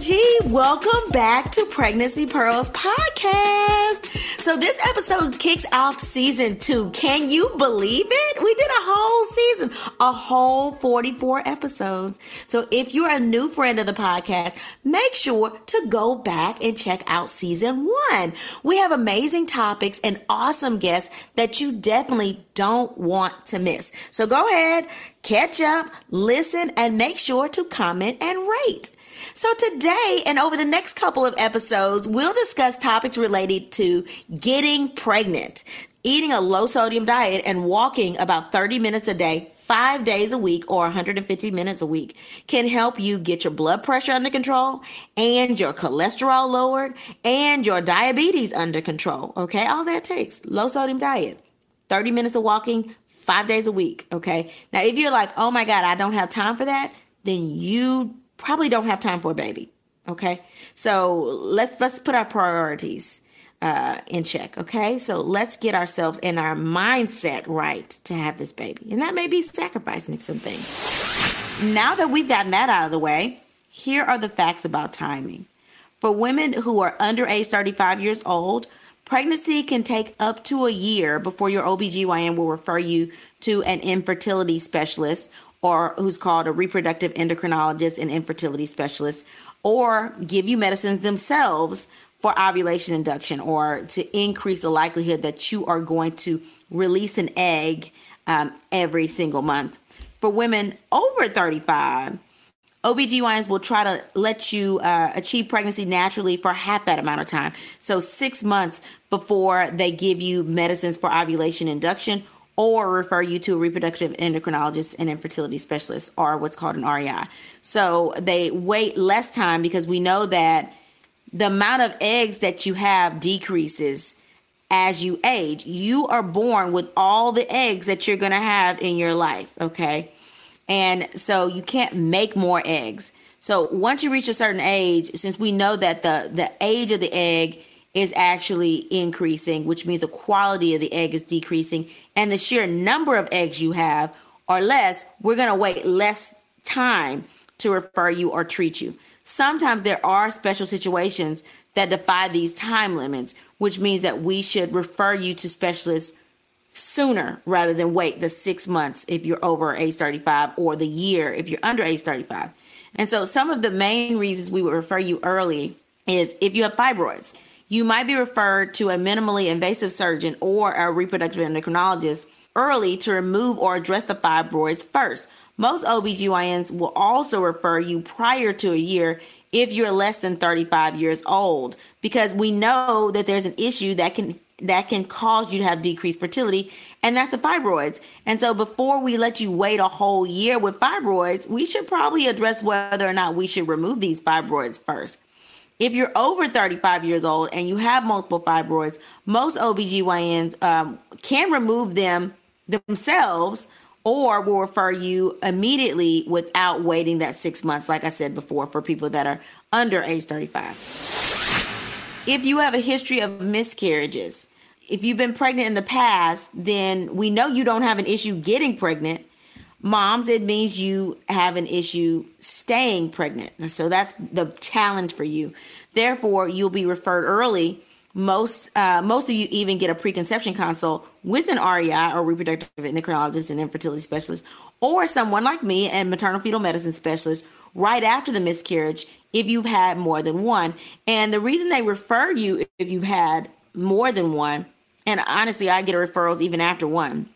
OMG, welcome back to Pregnancy Pearls podcast. So, this episode kicks off season two. Can you believe it? We did a whole season, a whole 44 episodes. So, if you're a new friend of the podcast, make sure to go back and check out season one. We have amazing topics and awesome guests that you definitely don't want to miss. So, go ahead, catch up, listen, and make sure to comment and rate. So, today and over the next couple of episodes, we'll discuss topics related to getting pregnant, eating a low sodium diet, and walking about 30 minutes a day, five days a week, or 150 minutes a week can help you get your blood pressure under control and your cholesterol lowered and your diabetes under control. Okay, all that takes low sodium diet, 30 minutes of walking, five days a week. Okay, now if you're like, oh my God, I don't have time for that, then you probably don't have time for a baby. Okay, so let's let's put our priorities uh, in check. Okay, so let's get ourselves in our mindset right to have this baby, and that may be sacrificing some things. Now that we've gotten that out of the way, here are the facts about timing. For women who are under age 35 years old, pregnancy can take up to a year before your OBGYN will refer you to an infertility specialist or who's called a reproductive endocrinologist and infertility specialist, or give you medicines themselves for ovulation induction or to increase the likelihood that you are going to release an egg um, every single month. For women over 35, OBGYNs will try to let you uh, achieve pregnancy naturally for half that amount of time. So, six months before they give you medicines for ovulation induction or refer you to a reproductive endocrinologist and infertility specialist or what's called an REI. So they wait less time because we know that the amount of eggs that you have decreases as you age. You are born with all the eggs that you're going to have in your life, okay? And so you can't make more eggs. So once you reach a certain age, since we know that the the age of the egg is actually increasing, which means the quality of the egg is decreasing and the sheer number of eggs you have are less, we're going to wait less time to refer you or treat you. Sometimes there are special situations that defy these time limits, which means that we should refer you to specialists sooner rather than wait the six months if you're over age 35 or the year if you're under age 35. And so, some of the main reasons we would refer you early is if you have fibroids you might be referred to a minimally invasive surgeon or a reproductive endocrinologist early to remove or address the fibroids first. Most OBGYNs will also refer you prior to a year if you're less than 35 years old because we know that there's an issue that can that can cause you to have decreased fertility and that's the fibroids. And so before we let you wait a whole year with fibroids, we should probably address whether or not we should remove these fibroids first. If you're over 35 years old and you have multiple fibroids, most OBGYNs um, can remove them themselves or will refer you immediately without waiting that six months, like I said before, for people that are under age 35. If you have a history of miscarriages, if you've been pregnant in the past, then we know you don't have an issue getting pregnant Moms, it means you have an issue staying pregnant. So that's the challenge for you. Therefore, you'll be referred early. Most uh, most of you even get a preconception consult with an REI or reproductive endocrinologist and infertility specialist, or someone like me, and maternal fetal medicine specialist, right after the miscarriage if you've had more than one. And the reason they refer you if you've had more than one, and honestly, I get referrals even after one,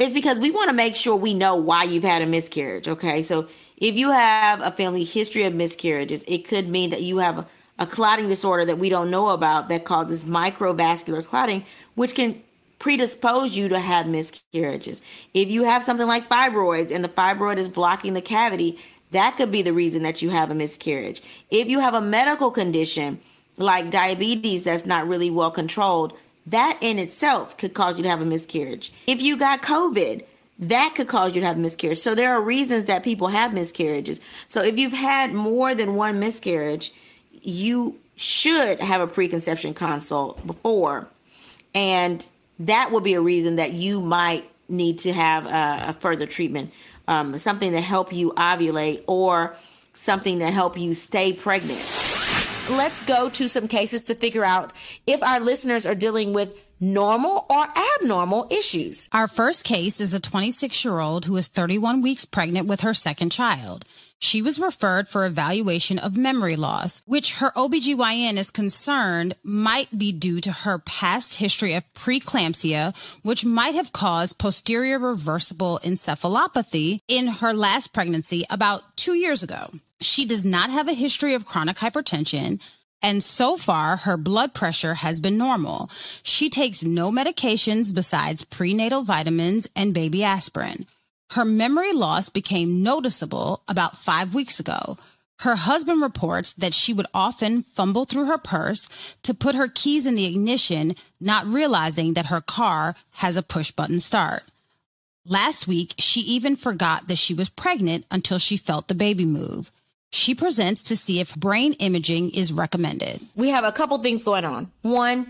is because we want to make sure we know why you've had a miscarriage. Okay. So if you have a family history of miscarriages, it could mean that you have a, a clotting disorder that we don't know about that causes microvascular clotting, which can predispose you to have miscarriages. If you have something like fibroids and the fibroid is blocking the cavity, that could be the reason that you have a miscarriage. If you have a medical condition like diabetes that's not really well controlled, that in itself could cause you to have a miscarriage. If you got COVID, that could cause you to have miscarriage. So there are reasons that people have miscarriages. So if you've had more than one miscarriage, you should have a preconception consult before. And that will be a reason that you might need to have a, a further treatment, um, something to help you ovulate or something to help you stay pregnant. Let's go to some cases to figure out if our listeners are dealing with normal or abnormal issues. Our first case is a 26 year old who is 31 weeks pregnant with her second child. She was referred for evaluation of memory loss, which her OBGYN is concerned might be due to her past history of preeclampsia, which might have caused posterior reversible encephalopathy in her last pregnancy about two years ago. She does not have a history of chronic hypertension. And so far, her blood pressure has been normal. She takes no medications besides prenatal vitamins and baby aspirin. Her memory loss became noticeable about five weeks ago. Her husband reports that she would often fumble through her purse to put her keys in the ignition, not realizing that her car has a push button start. Last week, she even forgot that she was pregnant until she felt the baby move. She presents to see if brain imaging is recommended. We have a couple things going on. One,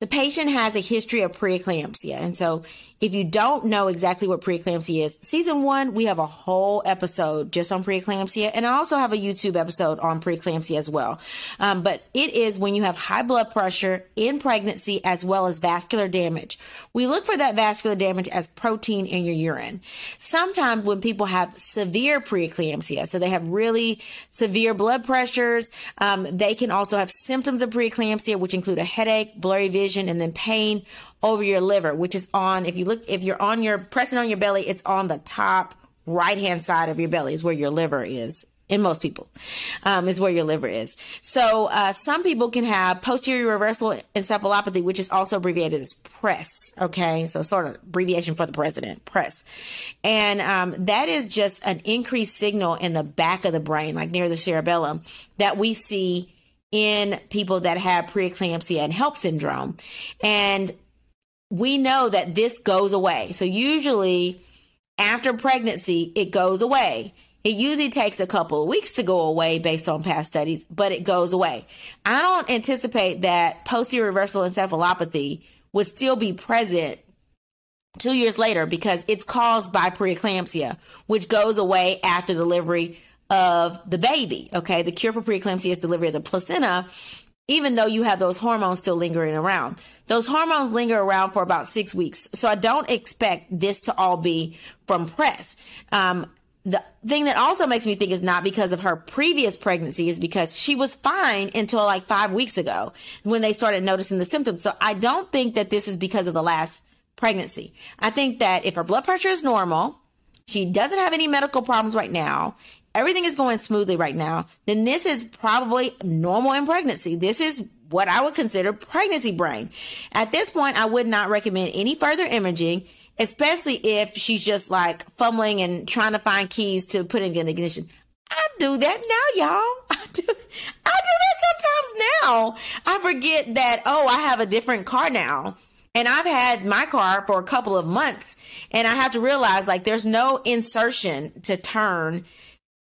the patient has a history of preeclampsia. And so if you don't know exactly what preeclampsia is, season one, we have a whole episode just on preeclampsia. And I also have a YouTube episode on preeclampsia as well. Um, but it is when you have high blood pressure in pregnancy as well as vascular damage. We look for that vascular damage as protein in your urine. Sometimes when people have severe preeclampsia, so they have really severe blood pressures, um, they can also have symptoms of preeclampsia, which include a headache, blurry vision, and then pain over your liver, which is on, if you look, if you're on your, pressing on your belly, it's on the top right hand side of your belly is where your liver is. In most people, um, is where your liver is. So, uh, some people can have posterior reversal encephalopathy, which is also abbreviated as PRES. Okay. So sort of abbreviation for the president, PRES. And, um, that is just an increased signal in the back of the brain, like near the cerebellum that we see in people that have preeclampsia and HELLP syndrome. And we know that this goes away. So usually after pregnancy, it goes away. It usually takes a couple of weeks to go away based on past studies, but it goes away. I don't anticipate that posterior reversal encephalopathy would still be present two years later because it's caused by preeclampsia, which goes away after delivery of the baby. Okay. The cure for preeclampsia is delivery of the placenta even though you have those hormones still lingering around. Those hormones linger around for about six weeks. So I don't expect this to all be from PRES. Um, the thing that also makes me think is not because of her previous pregnancy is because she was fine until like five weeks ago when they started noticing the symptoms. So I don't think that this is because of the last pregnancy. I think that if her blood pressure is normal, she doesn't have any medical problems right now, everything is going smoothly right now, then this is probably normal in pregnancy. This is what I would consider pregnancy brain. At this point, I would not recommend any further imaging, especially if she's just like fumbling and trying to find keys to put in the ignition. I do that now, y'all. I do, I do that sometimes now. I forget that, oh, I have a different car now. And I've had my car for a couple of months and I have to realize like there's no insertion to turn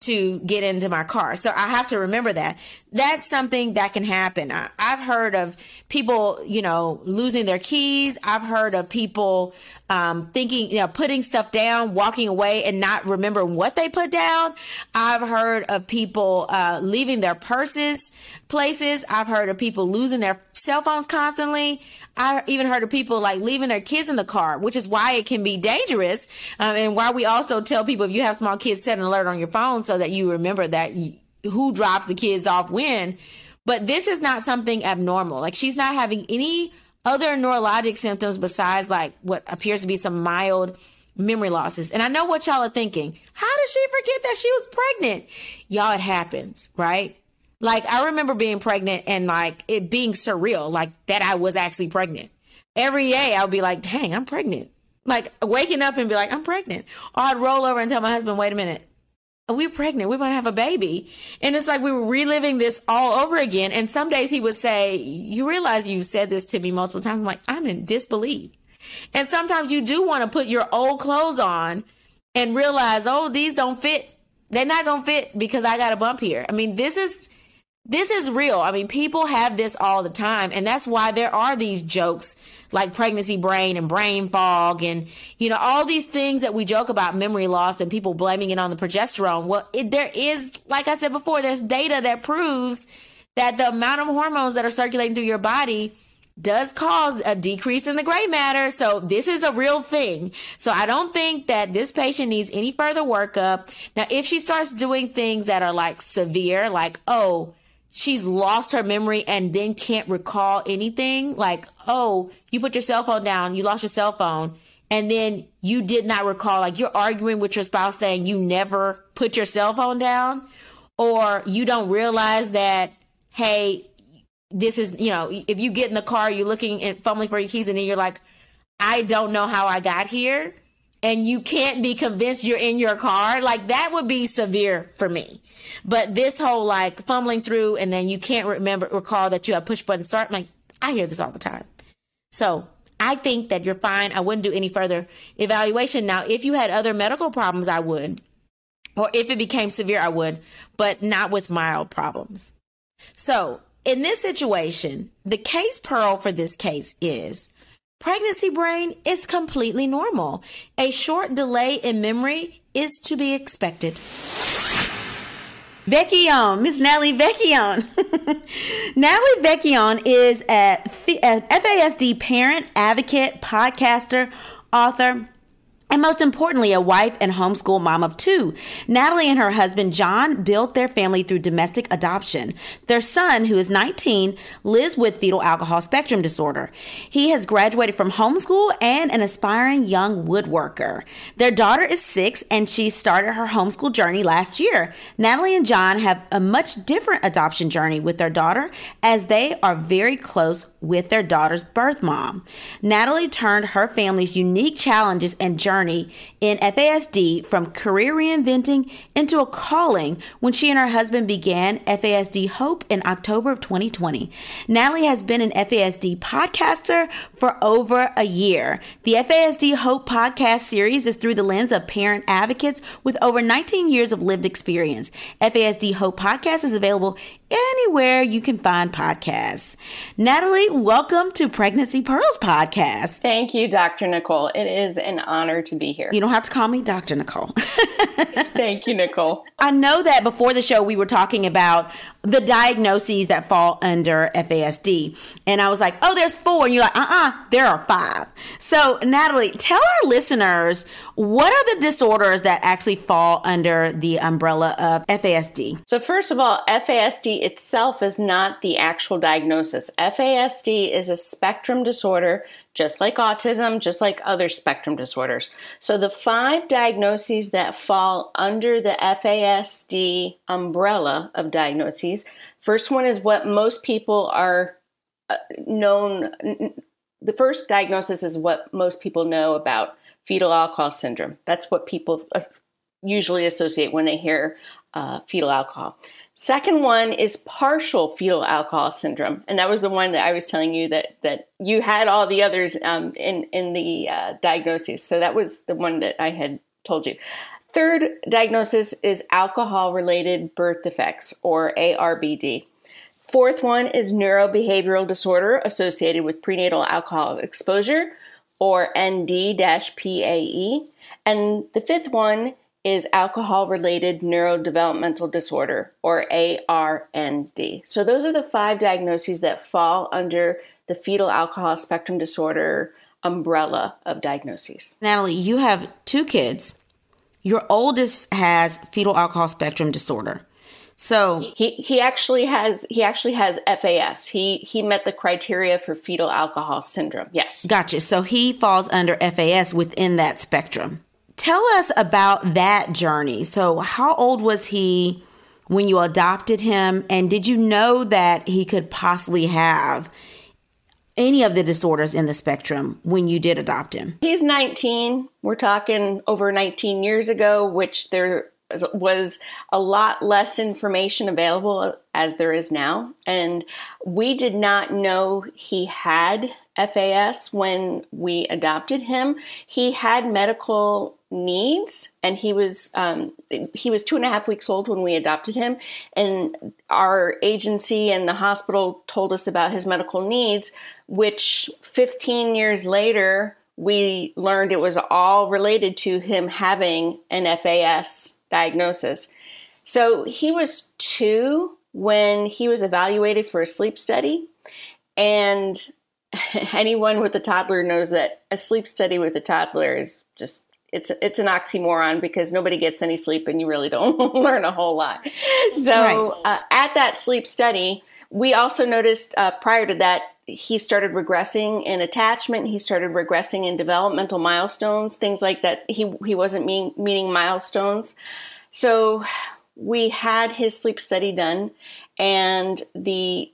to get into my car. So I have to remember that. That's something that can happen. I, have heard of people, you know, losing their keys. I've heard of people um, thinking, you know, putting stuff down, walking away and not remembering what they put down. I've heard of people uh, leaving their purses places. I've heard of people losing their cell phones constantly. I even heard of people like leaving their kids in the car, which is why it can be dangerous. Um, and why we also tell people if you have small kids, set an alert on your phone so that you remember that you, who drops the kids off when. But this is not something abnormal. Like she's not having any other neurologic symptoms besides like what appears to be some mild memory losses. And I know what y'all are thinking. How did she forget that she was pregnant? Y'all, it happens, right? Like I remember being pregnant and like it being surreal, like that I was actually pregnant. Every day I would be like, dang, I'm pregnant. Like waking up and be like, I'm pregnant. Or I'd roll over and tell my husband, wait a minute, we're pregnant. We're going to have a baby. And it's like we were reliving this all over again. And some days he would say, you realize you said this to me multiple times. I'm like, I'm in disbelief. And sometimes you do want to put your old clothes on and realize, oh, these don't fit. They're not going to fit because I got a bump here. I mean, this is, this is real. I mean, people have this all the time. And that's why there are these jokes like pregnancy brain and brain fog and, you know, all these things that we joke about memory loss and people blaming it on the progesterone. Well, it, there is, like I said before, there's data that proves that the amount of hormones that are circulating through your body does cause a decrease in the gray matter. So this is a real thing. So I don't think that this patient needs any further workup. Now, if she starts doing things that are like severe, like, oh, she's lost her memory and then can't recall anything, like, oh, you put your cell phone down, you lost your cell phone, and then you did not recall, like you're arguing with your spouse saying you never put your cell phone down, or you don't realize that, hey, this is, you know, if you get in the car, you're looking and fumbling for your keys, and then you're like, I don't know how I got here. And you can't be convinced you're in your car. Like that would be severe for me. But this whole like fumbling through and then you can't remember, recall that you have push button start. I'm like, I hear this all the time. So I think that you're fine. I wouldn't do any further evaluation. Now, if you had other medical problems, I would. Or if it became severe, I would, but not with mild problems. So in this situation, the case pearl for this case is pregnancy brain is completely normal. A short delay in memory is to be expected. Vecchione, Miss Natalie Vecchione. Natalie Vecchione is a FASD parent, advocate, podcaster, author, and most importantly, a wife and homeschool mom of two. Natalie and her husband John built their family through domestic adoption. Their son, who is 19, lives with fetal alcohol spectrum disorder. He has graduated from homeschool and an aspiring young woodworker. Their daughter is six and she started her homeschool journey last year. Natalie and John have a much different adoption journey with their daughter as they are very close with their daughter's birth mom. Natalie turned her family's unique challenges and journey in FASD from career reinventing into a calling when she and her husband began FASD Hope in October of 2020. Natalie has been an FASD podcaster for over a year. The FASD Hope podcast series is through the lens of parent advocates with over 19 years of lived experience. FASD Hope podcast is available anywhere you can find podcasts. Natalie, welcome to Pregnancy Pearls podcast. Thank you, Dr. Nicole. It is an honor to be here. You don't have to call me Dr. Nicole. Thank you, Nicole. I know that before the show we were talking about the diagnoses that fall under FASD. And I was like, oh, there's four. And you're like, uh uh-uh, uh, there are five. So, Natalie, tell our listeners what are the disorders that actually fall under the umbrella of FASD? So, first of all, FASD itself is not the actual diagnosis. FASD is a spectrum disorder just like autism, just like other spectrum disorders. So, the five diagnoses that fall under the FASD umbrella of diagnoses first one is what most people are uh, known, the first diagnosis is what most people know about fetal alcohol syndrome. That's what people uh, usually associate when they hear uh, fetal alcohol. Second one is partial fetal alcohol syndrome, and that was the one that I was telling you that that you had all the others um, in in the uh, diagnosis. So that was the one that I had told you. Third diagnosis is alcohol related birth defects or ARBD. Fourth one is neurobehavioral disorder associated with prenatal alcohol exposure or ND PAE. And the fifth one is alcohol related neurodevelopmental disorder or ARND. So those are the five diagnoses that fall under the fetal alcohol spectrum disorder umbrella of diagnoses. Natalie, you have two kids. Your oldest has fetal alcohol spectrum disorder. So he, he actually has he actually has FAS. He he met the criteria for fetal alcohol syndrome. Yes. Gotcha. So he falls under FAS within that spectrum. Tell us about that journey. So how old was he when you adopted him and did you know that he could possibly have any of the disorders in the spectrum when you did adopt him? He's 19. We're talking over 19 years ago, which there was a lot less information available as there is now. And we did not know he had FAS when we adopted him. He had medical needs and he was um, he was two and a half weeks old when we adopted him and our agency and the hospital told us about his medical needs which 15 years later we learned it was all related to him having an FAS diagnosis. So he was two when he was evaluated for a sleep study. And anyone with a toddler knows that a sleep study with a toddler is just it's it's an oxymoron because nobody gets any sleep and you really don't learn a whole lot. So right. uh, at that sleep study, we also noticed uh, prior to that he started regressing in attachment. He started regressing in developmental milestones, things like that. He he wasn't mean, meeting milestones. So we had his sleep study done, and the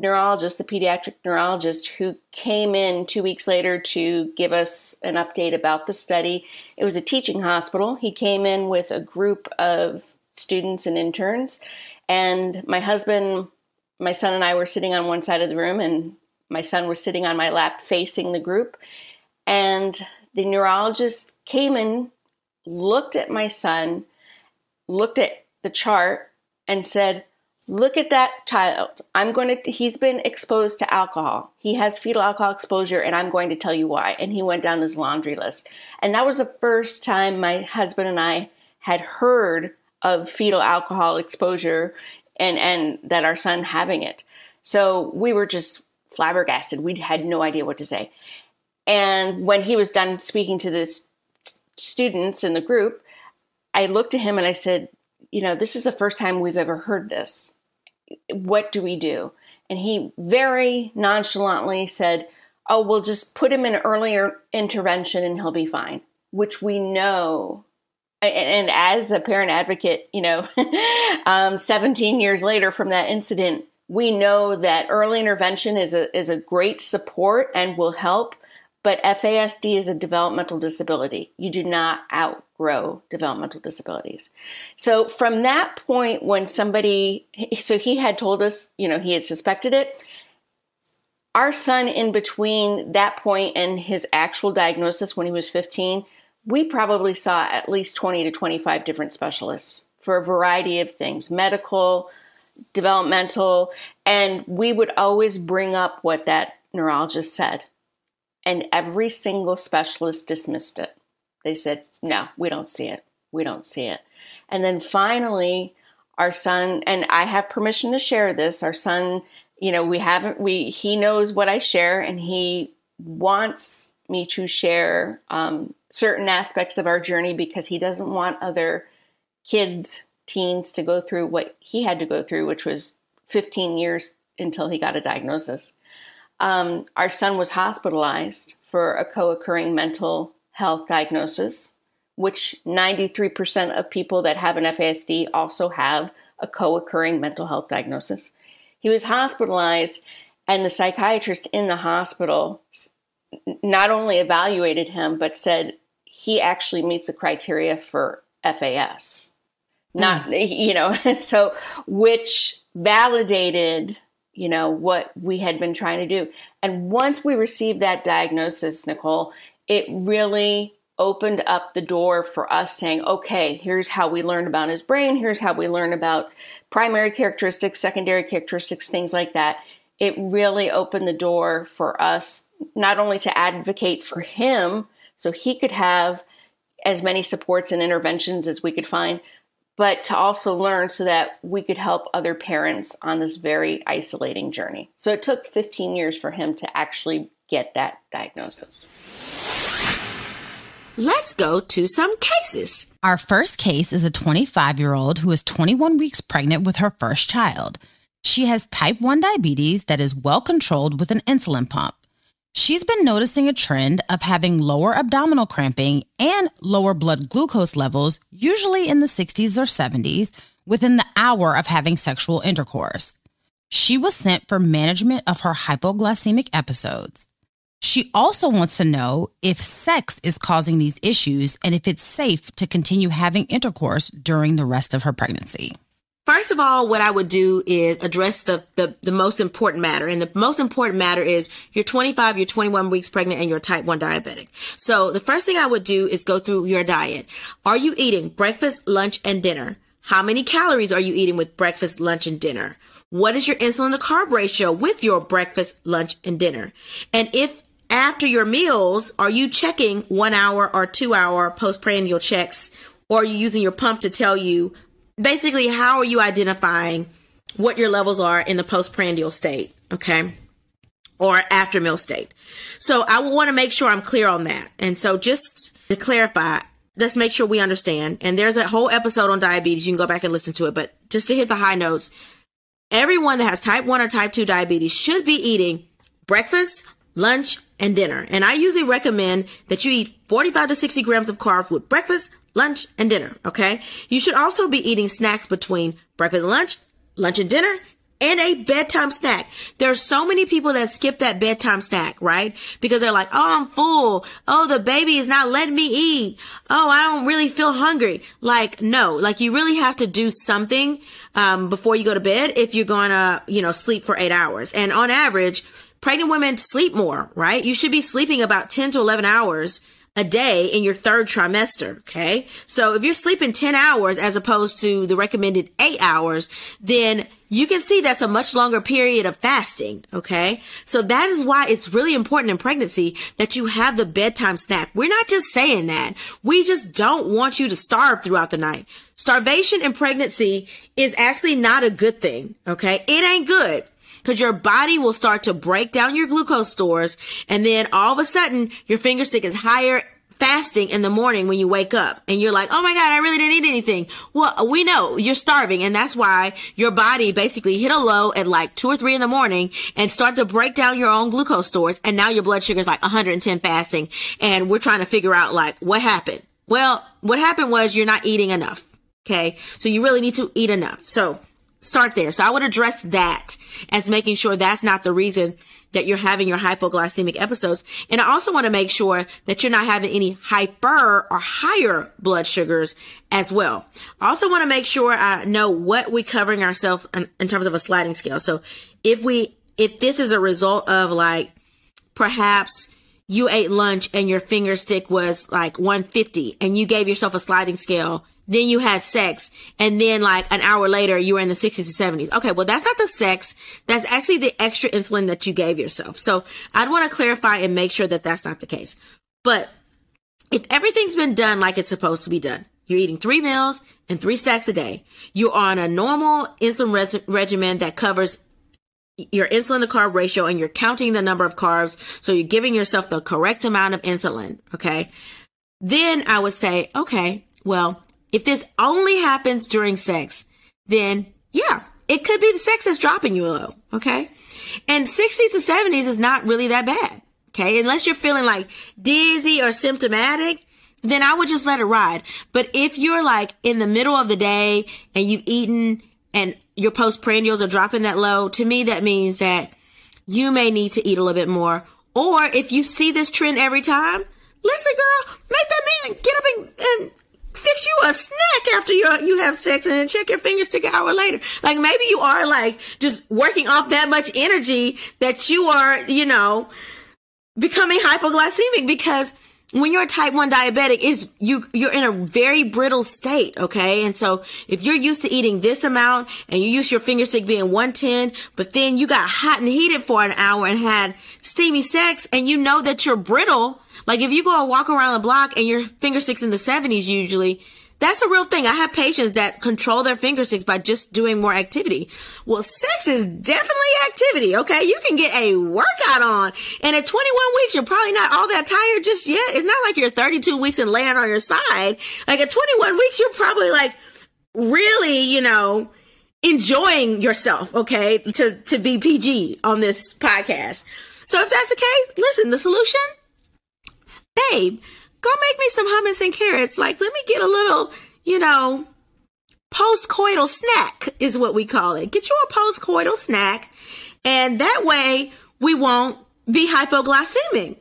neurologist, the pediatric neurologist who came in two weeks later to give us an update about the study. It was a teaching hospital. He came in with a group of students and interns, and my husband my son and I were sitting on one side of the room, and my son was sitting on my lap facing the group. And the neurologist came in, looked at my son, looked at the chart, and said, Look at that child. I'm going to, he's been exposed to alcohol. He has fetal alcohol exposure, and I'm going to tell you why. And he went down this laundry list. And that was the first time my husband and I had heard of fetal alcohol exposure and and that our son having it. So we were just flabbergasted. We had no idea what to say. And when he was done speaking to the students in the group, I looked at him and I said, "You know, this is the first time we've ever heard this. What do we do?" And he very nonchalantly said, "Oh, we'll just put him in earlier intervention and he'll be fine." Which we know and as a parent advocate, you know, um, 17 years later from that incident, we know that early intervention is a is a great support and will help. But FASD is a developmental disability. You do not outgrow developmental disabilities. So from that point, when somebody, so he had told us, you know, he had suspected it. Our son, in between that point and his actual diagnosis when he was 15, we probably saw at least 20 to 25 different specialists for a variety of things medical, developmental, and we would always bring up what that neurologist said. And every single specialist dismissed it. They said, no, we don't see it. We don't see it. And then finally, our son, and I have permission to share this, our son, you know, we haven't, we, he knows what I share and he wants me to share um, certain aspects of our journey because he doesn't want other kids, teens to go through what he had to go through, which was 15 years until he got a diagnosis. Um, our son was hospitalized for a co occurring mental health diagnosis, which 93% of people that have an FASD also have a co occurring mental health diagnosis. He was hospitalized, and the psychiatrist in the hospital not only evaluated him, but said he actually meets the criteria for FAS. Not, mm. you know, so which validated, you know, what we had been trying to do. And once we received that diagnosis, Nicole, it really opened up the door for us saying, okay, here's how we learn about his brain, here's how we learn about primary characteristics, secondary characteristics, things like that it really opened the door for us not only to advocate for him so he could have as many supports and interventions as we could find, but to also learn so that we could help other parents on this very isolating journey. So it took 15 years for him to actually get that diagnosis. Let's go to some cases. Our first case is a 25 year old who is 21 weeks pregnant with her first child. She has type 1 diabetes that is well controlled with an insulin pump. She's been noticing a trend of having lower abdominal cramping and lower blood glucose levels, usually in the 60s or 70s, within the hour of having sexual intercourse. She was sent for management of her hypoglycemic episodes. She also wants to know if sex is causing these issues and if it's safe to continue having intercourse during the rest of her pregnancy. First of all, what I would do is address the, the, the, most important matter. And the most important matter is you're 25, you're 21 weeks pregnant, and you're type 1 diabetic. So the first thing I would do is go through your diet. Are you eating breakfast, lunch, and dinner? How many calories are you eating with breakfast, lunch, and dinner? What is your insulin to carb ratio with your breakfast, lunch, and dinner? And if after your meals, are you checking one hour or two hour postprandial checks? Or are you using your pump to tell you basically how are you identifying what your levels are in the postprandial state? Okay. Or after meal state. So I want to make sure I'm clear on that. And so just to clarify, let's make sure we understand. And there's a whole episode on diabetes. You can go back and listen to it. But just to hit the high notes, everyone that has type 1 or type 2 diabetes should be eating breakfast, lunch, and dinner. And I usually recommend that you eat 45 to 60 grams of carbs with breakfast, lunch, and dinner. Okay. You should also be eating snacks between breakfast and lunch, lunch and dinner, and a bedtime snack. There are so many people that skip that bedtime snack, right? Because they're like, oh, I'm full. Oh, the baby is not letting me eat. Oh, I don't really feel hungry. Like, no, like you really have to do something, um, before you go to bed if you're gonna, you know, sleep for eight hours. And on average, pregnant women sleep more, right? You should be sleeping about 10 to 11 hours a day in your third trimester. Okay. So if you're sleeping 10 hours as opposed to the recommended eight hours, then you can see that's a much longer period of fasting. Okay. So that is why it's really important in pregnancy that you have the bedtime snack. We're not just saying that. We just don't want you to starve throughout the night. Starvation in pregnancy is actually not a good thing. Okay. It ain't good because your body will start to break down your glucose stores. And then all of a sudden your finger stick is higher fasting in the morning when you wake up and you're like, Oh my God, I really didn't eat anything. Well, we know you're starving and that's why your body basically hit a low at like two or three in the morning and start to break down your own glucose stores. And now your blood sugar is like 110 fasting and we're trying to figure out like what happened. Well, what happened was you're not eating enough. Okay. So you really need to eat enough. So start there. So I would address that as making sure that's not the reason that you're having your hypoglycemic episodes. And I also want to make sure that you're not having any hyper or higher blood sugars as well. I also want to make sure I know what we're covering ourselves in, in terms of a sliding scale. So if we, if this is a result of like perhaps you ate lunch and your finger stick was like 150 and you gave yourself a sliding scale then you had sex, and then like an hour later you were in the 60s or 70s. Okay, well that's not the sex. That's actually the extra insulin that you gave yourself. So I'd want to clarify and make sure that that's not the case. But if everything's been done like it's supposed to be done, you're eating three meals and three snacks a day. You're on a normal insulin res- regimen that covers your insulin to carb ratio and you're counting the number of carbs. So you're giving yourself the correct amount of insulin. Okay. Then I would say, okay, well, if this only happens during sex, then yeah, it could be the sex that's dropping you low. Okay. And 60s to 70s is not really that bad. Okay. Unless you're feeling like dizzy or symptomatic, then I would just let it ride. But if you're like in the middle of the day and you've eaten and your postprandials are dropping that low, to me, that means that you may need to eat a little bit more. Or if you see this trend every time, listen, girl, make that man get up and, and fix you a snack after you you have sex and then check your fingers stick an hour later. Like maybe you are like just working off that much energy that you are, you know, becoming hypoglycemic because when you're a type 1 diabetic is you you're in a very brittle state okay and so if you're used to eating this amount and you use your finger stick being 110 but then you got hot and heated for an hour and had steamy sex and you know that you're brittle like if you go and walk around the block and your finger sticks in the 70s usually that's a real thing. I have patients that control their finger sticks by just doing more activity. Well, sex is definitely activity. Okay. You can get a workout on. And at 21 weeks, you're probably not all that tired just yet. It's not like you're 32 weeks and laying on your side. Like at 21 weeks, you're probably like really, you know, enjoying yourself. Okay. To, to be PG on this podcast. So if that's the case, listen, the solution, babe, go make me some hummus and carrots. Like, let me get a little, you know, post-coital snack is what we call it. Get you a post-coital snack. And that way we won't be hypoglycemic.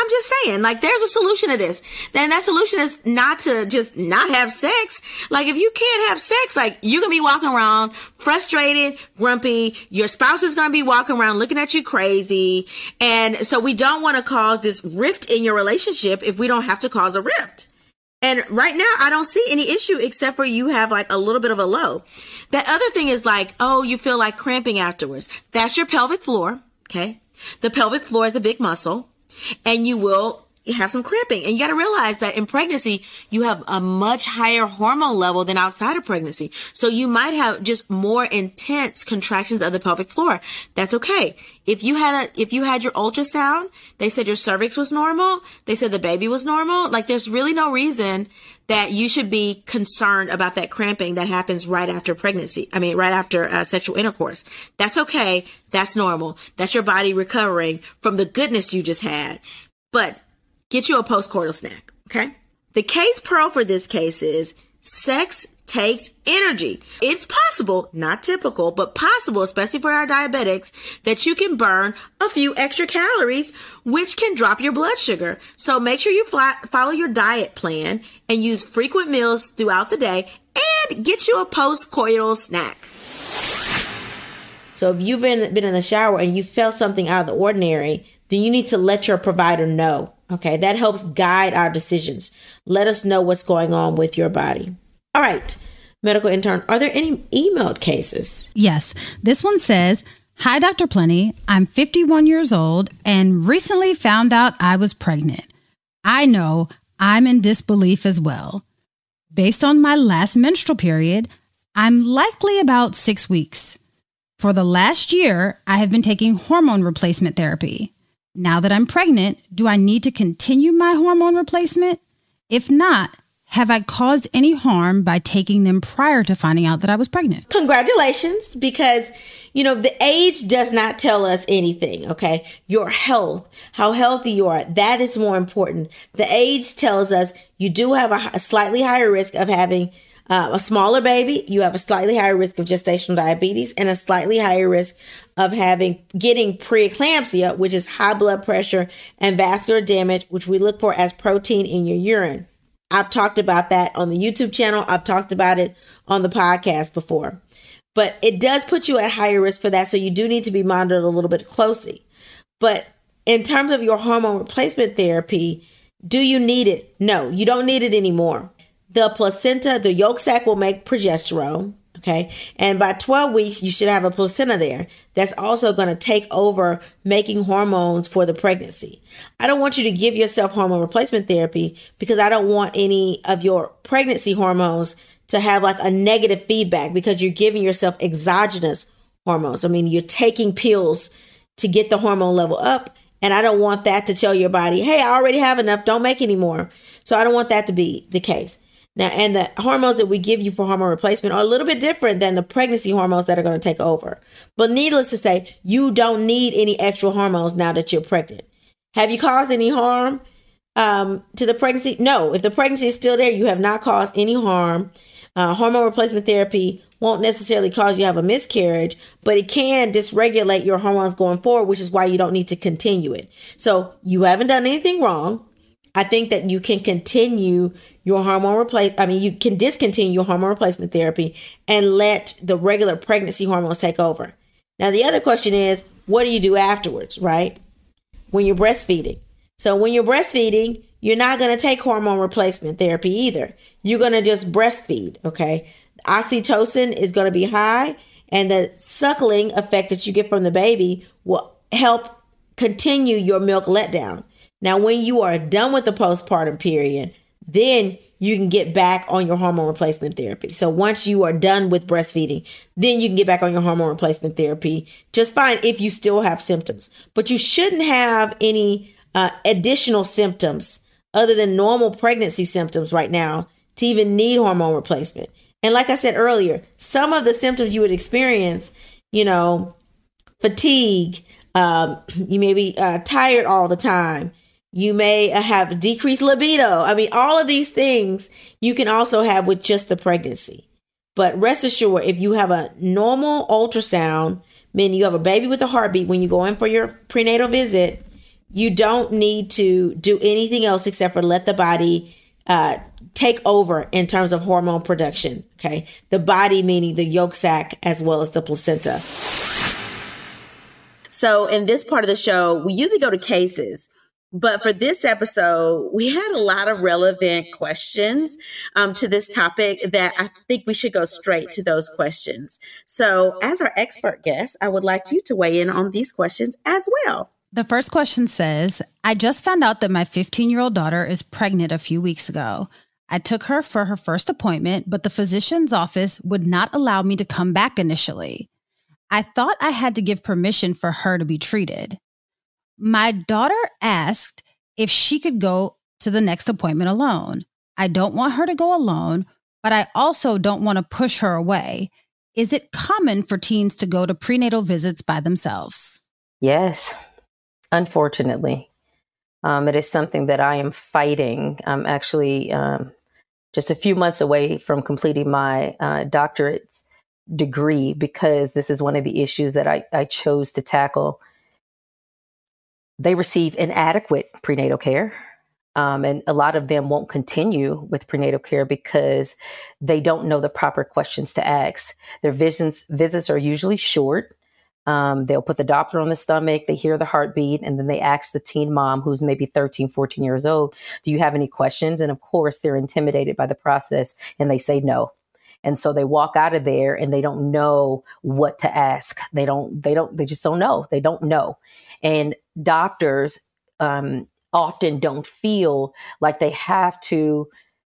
I'm just saying, like, there's a solution to this. Then that solution is not to just not have sex. Like, if you can't have sex, like, you're gonna be walking around frustrated, grumpy. Your spouse is gonna be walking around looking at you crazy. And so we don't want to cause this rift in your relationship if we don't have to cause a rift. And right now, I don't see any issue except for you have like a little bit of a low. That other thing is like, oh, you feel like cramping afterwards. That's your pelvic floor. Okay. The pelvic floor is a big muscle and you will have some cramping. And you got to realize that in pregnancy, you have a much higher hormone level than outside of pregnancy. So you might have just more intense contractions of the pelvic floor. That's okay. If you had a, if you had your ultrasound, they said your cervix was normal. They said the baby was normal. Like there's really no reason that you should be concerned about that cramping that happens right after pregnancy. I mean, right after uh, sexual intercourse. That's okay. That's normal. That's your body recovering from the goodness you just had. But get you a postcoital snack. Okay. The case pearl for this case is sex takes energy. It's possible, not typical, but possible, especially for our diabetics, that you can burn a few extra calories, which can drop your blood sugar. So make sure you fly, follow your diet plan and use frequent meals throughout the day and get you a post-coital snack. So if you've been, been in the shower and you felt something out of the ordinary, then you need to let your provider know. Okay. That helps guide our decisions. Let us know what's going on with your body. All right. Medical intern, are there any emailed cases? Yes. This one says, Hi, Dr. Plenty. I'm 51 years old and recently found out I was pregnant. I know I'm in disbelief as well. Based on my last menstrual period, I'm likely about six weeks. For the last year, I have been taking hormone replacement therapy. Now that I'm pregnant, do I need to continue my hormone replacement? If not, have I caused any harm by taking them prior to finding out that I was pregnant? Congratulations, because you know the age does not tell us anything. Okay, your health, how healthy you are, that is more important. The age tells us you do have a, a slightly higher risk of having uh, a smaller baby, you have a slightly higher risk of gestational diabetes and a slightly higher risk of having getting preeclampsia, which is high blood pressure and vascular damage, which we look for as protein in your urine. I've talked about that on the YouTube channel. I've talked about it on the podcast before. But it does put you at higher risk for that. So you do need to be monitored a little bit closely. But in terms of your hormone replacement therapy, do you need it? No, you don't need it anymore the placenta, the yolk sac will make progesterone. Okay. And by 12 weeks, you should have a placenta there that's also going to take over making hormones for the pregnancy. I don't want you to give yourself hormone replacement therapy because I don't want any of your pregnancy hormones to have like a negative feedback because you're giving yourself exogenous hormones. I mean, you're taking pills to get the hormone level up. And I don't want that to tell your body, hey, I already have enough. Don't make any more. So I don't want that to be the case. Now, and the hormones that we give you for hormone replacement are a little bit different than the pregnancy hormones that are going to take over. But needless to say, you don't need any extra hormones now that you're pregnant. Have you caused any harm um, to the pregnancy? No. If the pregnancy is still there, you have not caused any harm. Uh, hormone replacement therapy won't necessarily cause you to have a miscarriage, but it can dysregulate your hormones going forward, which is why you don't need to continue it. So you haven't done anything wrong. I think that you can continue your hormone replace I mean you can discontinue your hormone replacement therapy and let the regular pregnancy hormones take over. Now the other question is what do you do afterwards, right? When you're breastfeeding. So when you're breastfeeding, you're not going to take hormone replacement therapy either. You're going to just breastfeed, okay? Oxytocin is going to be high, and the suckling effect that you get from the baby will help continue your milk letdown. Now, when you are done with the postpartum period, then you can get back on your hormone replacement therapy. So once you are done with breastfeeding, then you can get back on your hormone replacement therapy just fine if you still have symptoms. But you shouldn't have any uh, additional symptoms other than normal pregnancy symptoms right now to even need hormone replacement. And like I said earlier, some of the symptoms you would experience, you know, fatigue, um, you may be uh, tired all the time, you may have decreased libido. I mean, all of these things you can also have with just the pregnancy. But rest assured, if you have a normal ultrasound, meaning you have a baby with a heartbeat when you go in for your prenatal visit, you don't need to do anything else except for let the body uh, take over in terms of hormone production. Okay. The body, meaning the yolk sac as well as the placenta. So, in this part of the show, we usually go to cases. But for this episode, we had a lot of relevant questions um, to this topic that I think we should go straight to those questions. So, as our expert guest, I would like you to weigh in on these questions as well. The first question says I just found out that my 15 year old daughter is pregnant a few weeks ago. I took her for her first appointment, but the physician's office would not allow me to come back initially. I thought I had to give permission for her to be treated. My daughter asked if she could go to the next appointment alone. I don't want her to go alone, but I also don't want to push her away. Is it common for teens to go to prenatal visits by themselves? Yes, unfortunately. Um, it is something that I am fighting. I'm actually um, just a few months away from completing my uh, doctorate degree because this is one of the issues that I, I chose to tackle. They receive inadequate prenatal care. Um, and a lot of them won't continue with prenatal care because they don't know the proper questions to ask. Their visits visits are usually short. Um, they'll put the Doppler on the stomach, they hear the heartbeat, and then they ask the teen mom, who's maybe 13, 14 years old, Do you have any questions? And of course, they're intimidated by the process and they say no. And so they walk out of there and they don't know what to ask. They don't, they don't, they just don't know. They don't know. And doctors um, often don't feel like they have to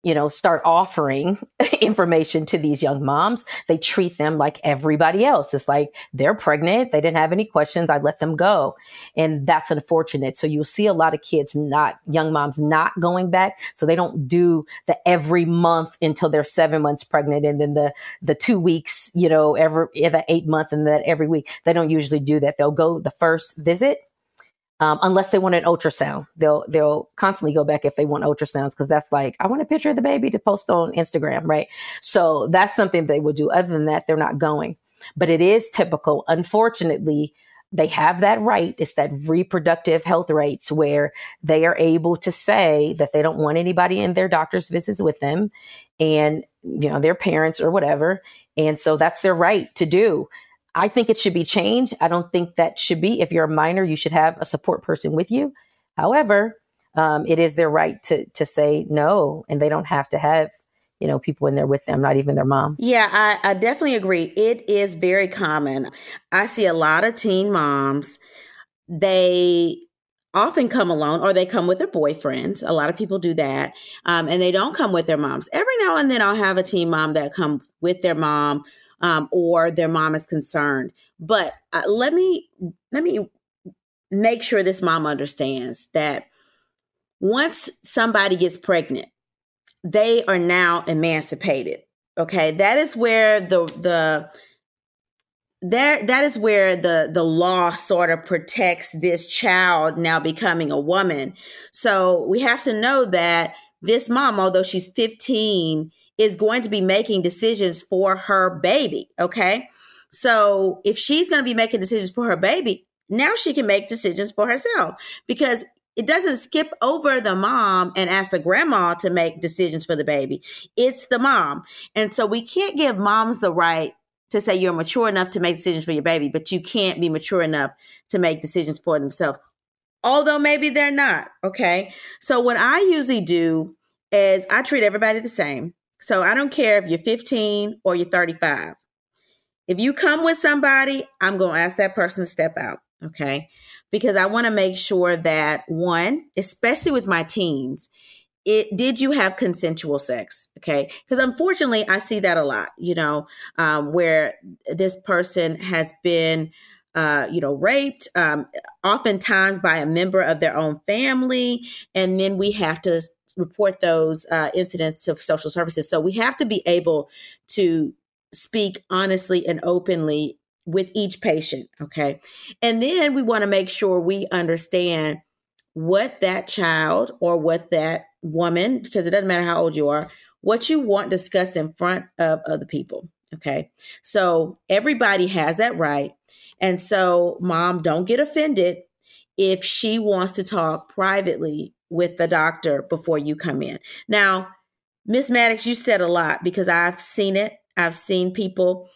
you know, start offering information to these young moms, they treat them like everybody else. It's like they're pregnant. They didn't have any questions. I let them go. And that's unfortunate. So you'll see a lot of kids not, young moms not going back. So they don't do the every month until they're seven months pregnant. And then the, the two weeks, you know, every, the eight month and that every week. They don't usually do that. They'll go the first visit um, unless they want an ultrasound. They'll they'll constantly go back if they want ultrasounds because that's like I want a picture of the baby to post on Instagram, right? So that's something they would do. Other than that, they're not going. But it is typical. Unfortunately, they have that right. It's that reproductive health rights where they are able to say that they don't want anybody in their doctor's visits with them and, you know, their parents or whatever. And so that's their right to do. I think it should be changed. I don't think that should be. If you're a minor, you should have a support person with you. However, um, it is their right to to say no, and they don't have to have you know people in there with them, not even their mom. Yeah, I, I definitely agree. It is very common. I see a lot of teen moms. They often come alone or they come with their boyfriends. A lot of people do that. Um, and they don't come with their moms. Every now and then I'll have a teen mom that come with their mom um, or their mom is concerned. But uh, let me let me make sure this mom understands that once somebody gets pregnant, they are now emancipated. Okay, that is where the the there that is where the the law sort of protects this child now becoming a woman. So we have to know that this mom, although she's 15, is going to be making decisions for her baby. Okay. So if she's going to be making decisions for her baby, now she can make decisions for herself because it doesn't skip over the mom and ask the grandma to make decisions for the baby. It's the mom. And so we can't give moms the right to say you're mature enough to make decisions for your baby, but you can't be mature enough to make decisions for themselves. although maybe they're not. Okay. So, what I usually do is I treat everybody the same. So, I don't care if you're 15 or you're 35. If you come with somebody, I'm going to ask that person to step out. Okay. Because I want to make sure that one, especially with my teens, it did you have consensual sex okay because unfortunately i see that a lot you know um, where this person has been uh, you know raped um, oftentimes by a member of their own family and then we have to report those uh, incidents to social services so we have to be able to speak honestly and openly with each patient okay and then we want to make sure we understand what that child or what that woman, because it doesn't matter how old you are, what you want discussed in front of other people. Okay. So everybody has that right. And so, mom, don't get offended if she wants to talk privately with the doctor before you come in. Now, Miss Maddox, you said a lot because I've seen it. I've seen people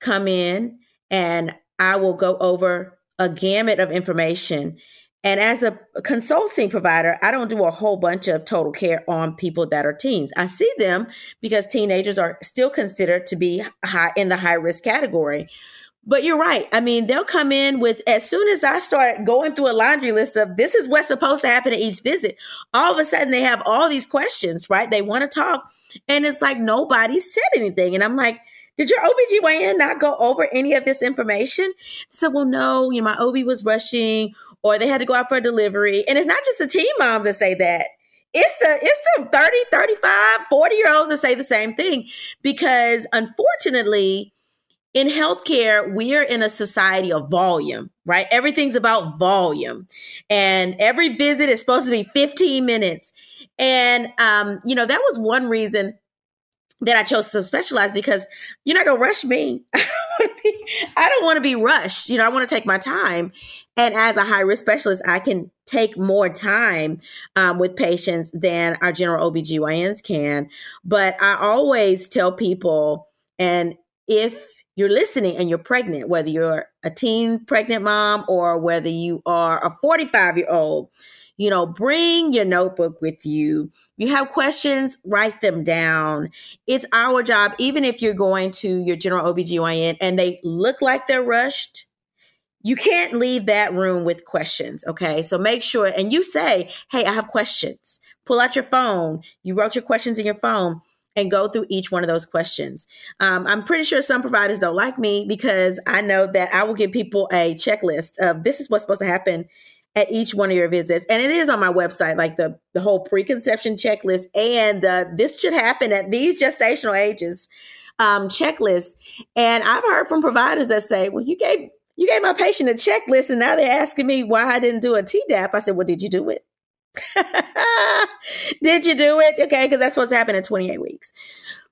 come in and I will go over a gamut of information and as a consulting provider, I don't do a whole bunch of total care on people that are teens. I see them because teenagers are still considered to be high in the high risk category. But you're right. I mean, they'll come in with as soon as I start going through a laundry list of this is what's supposed to happen at each visit, all of a sudden they have all these questions, right? They want to talk. And it's like nobody said anything. And I'm like, did your OBGYN not go over any of this information? So, well, no, you know, my OB was rushing or they had to go out for a delivery. And it's not just the teen moms that say that. It's a it's some 30, 35, 40 year olds that say the same thing because unfortunately, in healthcare, we are in a society of volume, right? Everything's about volume. And every visit is supposed to be 15 minutes. And um, you know, that was one reason that I chose to specialize because you're not gonna rush me. I don't want to be rushed. You know, I want to take my time. And as a high risk specialist, I can take more time um, with patients than our general OBGYNs can. But I always tell people, and if you're listening and you're pregnant, whether you're a teen pregnant mom or whether you are a 45 year old, you know, bring your notebook with you. You have questions, write them down. It's our job, even if you're going to your general OBGYN and they look like they're rushed, you can't leave that room with questions. Okay. So make sure, and you say, Hey, I have questions. Pull out your phone. You wrote your questions in your phone and go through each one of those questions. Um, I'm pretty sure some providers don't like me because I know that I will give people a checklist of this is what's supposed to happen at each one of your visits. And it is on my website, like the, the whole preconception checklist and uh, this should happen at these gestational ages um, checklist. And I've heard from providers that say, well, you gave, you gave my patient a checklist and now they're asking me why I didn't do a TDAP. I said, well, did you do it? did you do it? Okay. Cause that's supposed to happen in 28 weeks.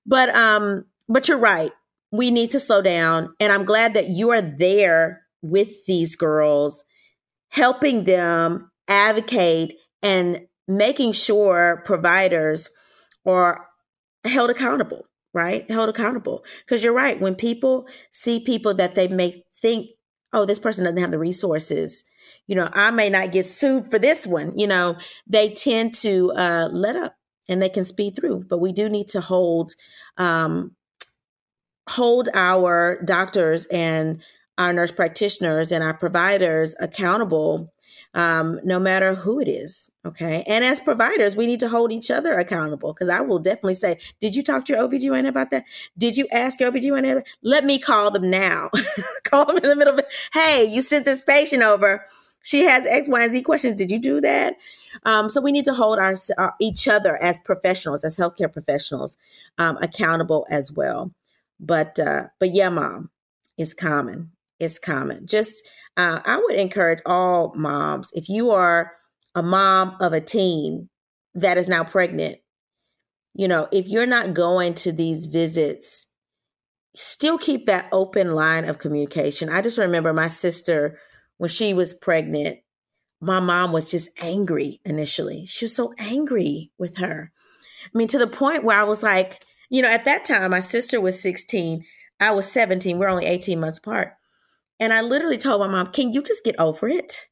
But, um, but you're right. We need to slow down. And I'm glad that you are there with these girls helping them advocate and making sure providers are held accountable, right? Held accountable. Because you're right. When people see people that they may think, oh, this person doesn't have the resources, you know, I may not get sued for this one, you know, they tend to uh, let up and they can speed through. But we do need to hold um, hold our doctors and our nurse practitioners and our providers accountable um, no matter who it is. Okay. And as providers, we need to hold each other accountable because I will definitely say, Did you talk to your OBGYN about that? Did you ask your OBGYN? Let me call them now. call them in the middle of it. Hey, you sent this patient over. She has X, Y, and Z questions. Did you do that? Um, so we need to hold our, our, each other as professionals, as healthcare professionals, um, accountable as well. But uh, but yeah, mom, it's common is common. Just, uh, I would encourage all moms, if you are a mom of a teen that is now pregnant, you know, if you're not going to these visits, still keep that open line of communication. I just remember my sister, when she was pregnant, my mom was just angry initially. She was so angry with her. I mean, to the point where I was like, you know, at that time, my sister was 16, I was 17, we're only 18 months apart. And I literally told my mom, can you just get over it?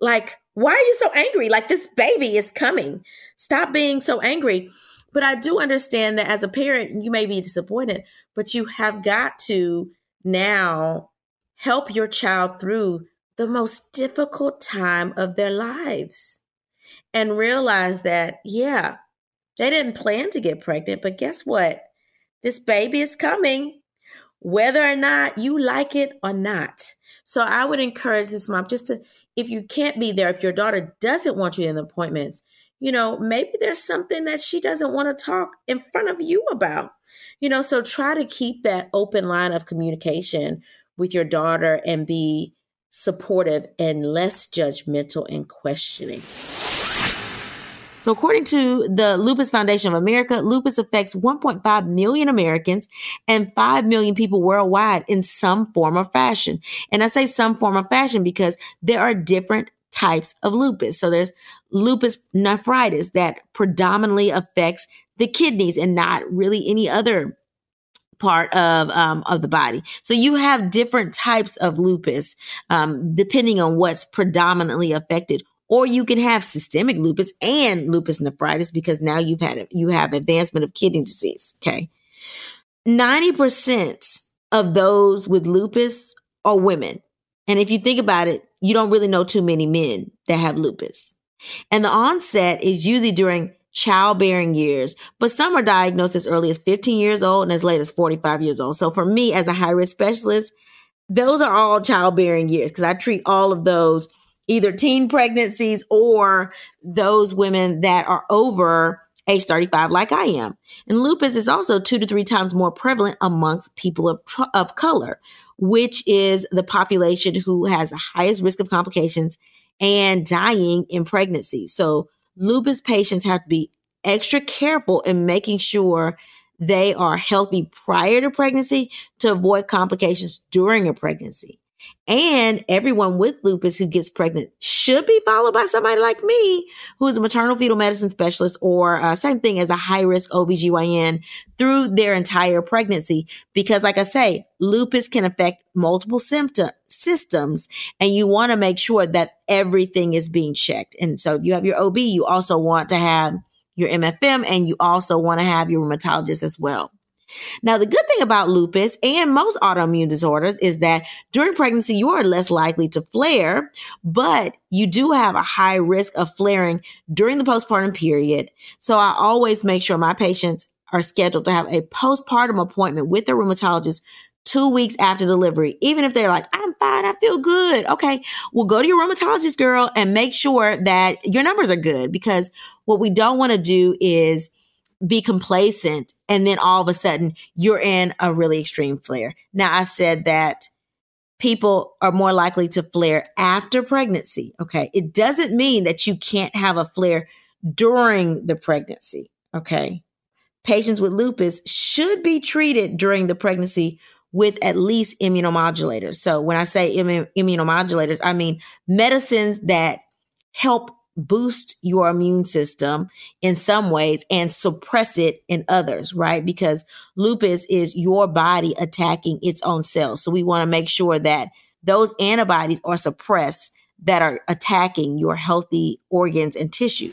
Like, Why are you so angry? Like this baby is coming. Stop being so angry. But I do understand that as a parent, you may be disappointed, but you have got to now help your child through the most difficult time of their lives and realize that, yeah, they didn't plan to get pregnant, but guess what? This baby is coming, whether or not you like it or not. So I would encourage this mom just to, if you can't be there, if your daughter doesn't want you in the appointments, you know, maybe there's something that she doesn't want to talk in front of you about. You know, so try to keep that open line of communication with your daughter and be supportive and less judgmental and questioning. So, according to the Lupus Foundation of America, lupus affects 1.5 million Americans and 5 million people worldwide in some form or fashion. And I say some form of fashion because there are different types of lupus. So, there's lupus nephritis that predominantly affects the kidneys and not really any other part of um, of the body. So you have different types of lupus um, depending on what's predominantly affected. Or you can have systemic lupus and lupus nephritis because now you've had you have advancement of kidney disease. Okay, ninety percent of those with lupus are women, and if you think about it, you don't really know too many men that have lupus. And the onset is usually during childbearing years, but some are diagnosed as early as 15 years old and as late as 45 years old. So for me as a high risk specialist, those are all childbearing years because I treat all of those either teen pregnancies or those women that are over age 35 like I am. And lupus is also two to three times more prevalent amongst people of, of color, which is the population who has the highest risk of complications and dying in pregnancy. So lupus patients have to be extra careful in making sure they are healthy prior to pregnancy to avoid complications during a pregnancy. And everyone with lupus who gets pregnant should be followed by somebody like me, who is a maternal fetal medicine specialist or uh, same thing as a high risk OBGYN through their entire pregnancy. Because like I say, lupus can affect multiple symptom systems and you want to make sure that everything is being checked. And so if you have your OB, you also want to have your MFM and you also want to have your rheumatologist as well. Now, the good thing about lupus and most autoimmune disorders is that during pregnancy, you are less likely to flare, but you do have a high risk of flaring during the postpartum period. So I always make sure my patients are scheduled to have a postpartum appointment with their rheumatologist two weeks after delivery, even if they're like, I'm fine, I feel good. Okay, well, go to your rheumatologist, girl, and make sure that your numbers are good because what we don't want to do is be complacent and then all of a sudden you're in a really extreme flare. Now I said that people are more likely to flare after pregnancy. Okay. It doesn't mean that you can't have a flare during the pregnancy. Okay. Patients with lupus should be treated during the pregnancy with at least immunomodulators. So when I say immunomodulators, I mean medicines that help boost your immune system in some ways and suppress it in others, right? Because lupus is your body attacking its own cells. So we want to make sure that those antibodies are suppressed that are attacking your healthy organs and tissue.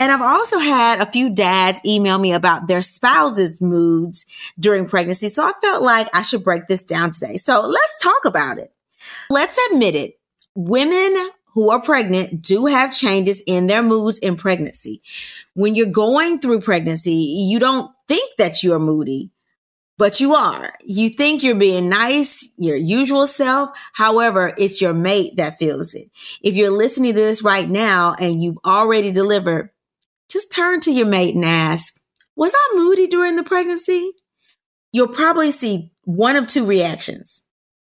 And I've also had a few dads email me about their spouses' moods during pregnancy. So I felt like I should break this down today. So let's talk about it. Let's admit it. Women who are pregnant do have changes in their moods in pregnancy. When you're going through pregnancy, you don't think that you're moody, but you are. You think you're being nice, your usual self. However, it's your mate that feels it. If you're listening to this right now and you've already delivered, just turn to your mate and ask, was I moody during the pregnancy? You'll probably see one of two reactions.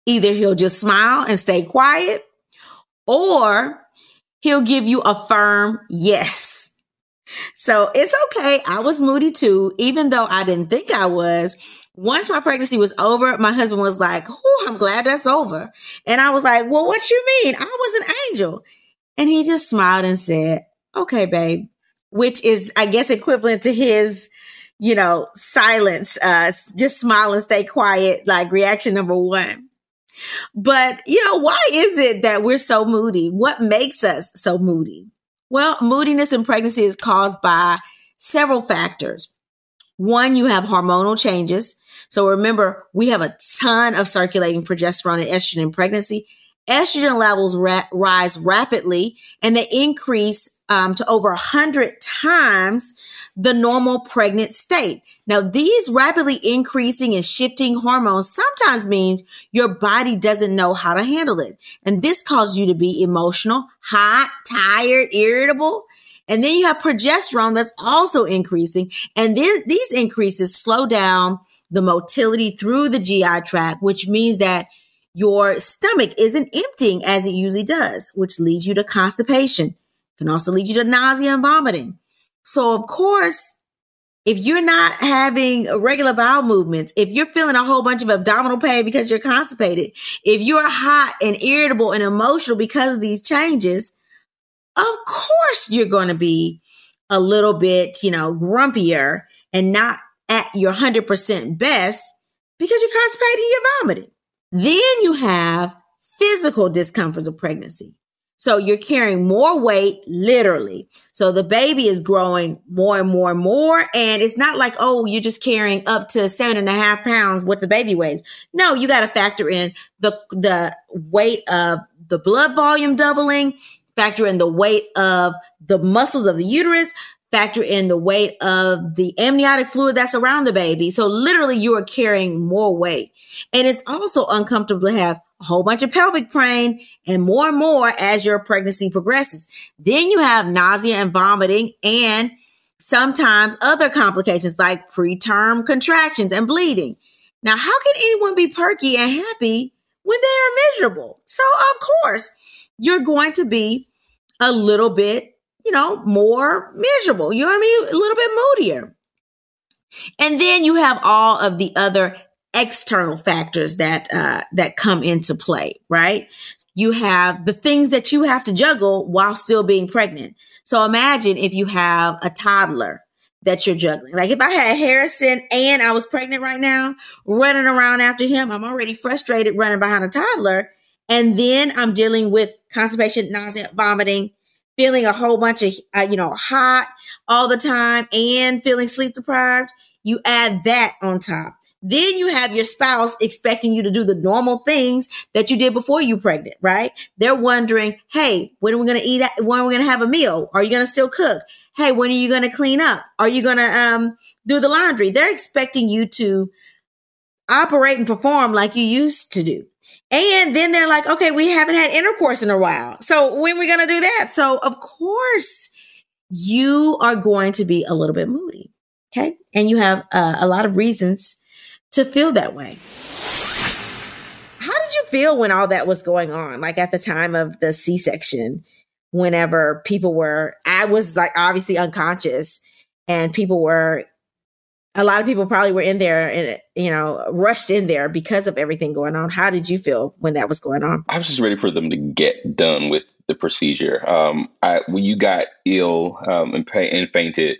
Either he'll just smile and stay quiet, or he'll give you a firm yes. So it's okay. I was moody too, even though I didn't think I was. Once my pregnancy was over, my husband was like, Oh, I'm glad that's over. And I was like, Well, what you mean? I was an angel. And he just smiled and said, Okay, babe, which is, I guess, equivalent to his, you know, silence, uh, just smile and stay quiet, like reaction number one. But, you know, why is it that we're so moody? What makes us so moody? Well, moodiness in pregnancy is caused by several factors. One, you have hormonal changes. So remember, we have a ton of circulating progesterone and estrogen in pregnancy. Estrogen levels ra- rise rapidly and they increase um, to over 100 times the normal pregnant state. Now, these rapidly increasing and shifting hormones sometimes means your body doesn't know how to handle it. And this causes you to be emotional, hot, tired, irritable. And then you have progesterone that's also increasing. And th- these increases slow down the motility through the GI tract, which means that your stomach isn't emptying as it usually does, which leads you to constipation. Can also lead you to nausea and vomiting. So of course, if you're not having regular bowel movements, if you're feeling a whole bunch of abdominal pain because you're constipated, if you're hot and irritable and emotional because of these changes, of course you're going to be a little bit, you know, grumpier and not at your 100% best because you're constipated and you're vomiting. Then you have physical discomforts of pregnancy. So you're carrying more weight, literally. So the baby is growing more and more and more. And it's not like, oh, you're just carrying up to seven and a half pounds what the baby weighs. No, you got to factor in the, the weight of the blood volume doubling, factor in the weight of the muscles of the uterus, factor in the weight of the amniotic fluid that's around the baby. So literally you are carrying more weight. And it's also uncomfortable to have a whole bunch of pelvic pain and more and more as your pregnancy progresses. Then you have nausea and vomiting and sometimes other complications like preterm contractions and bleeding. Now, how can anyone be perky and happy when they are miserable? So, of course, you're going to be a little bit, you know, more miserable. You know what I mean? A little bit moodier. And then you have all of the other external factors that uh, that come into play, right? You have the things that you have to juggle while still being pregnant. So imagine if you have a toddler that you're juggling. Like if I had Harrison and I was pregnant right now, running around after him, I'm already frustrated running behind a toddler. And then I'm dealing with constipation, nausea, vomiting, feeling a whole bunch of, uh, you know, hot all the time and feeling sleep deprived. You add that on top. Then you have your spouse expecting you to do the normal things that you did before you pregnant, right? They're wondering, hey, when are we going to eat? At, When are we going to have a meal? Are you going to still cook? Hey, when are you going to clean up? Are you going to um, do the laundry? They're expecting you to operate and perform like you used to do. And then they're like, okay, we haven't had intercourse in a while. So when are we going to do that? So of course you are going to be a little bit moody. Okay. And you have uh, a lot of reasons to feel that way. How did you feel when all that was going on? Like at the time of the C section, whenever people were, I was like obviously unconscious and people were, a lot of people probably were in there and, you know, rushed in there because of everything going on. How did you feel when that was going on? I was just ready for them to get done with the procedure. Um, I, when you got ill um, and, and fainted,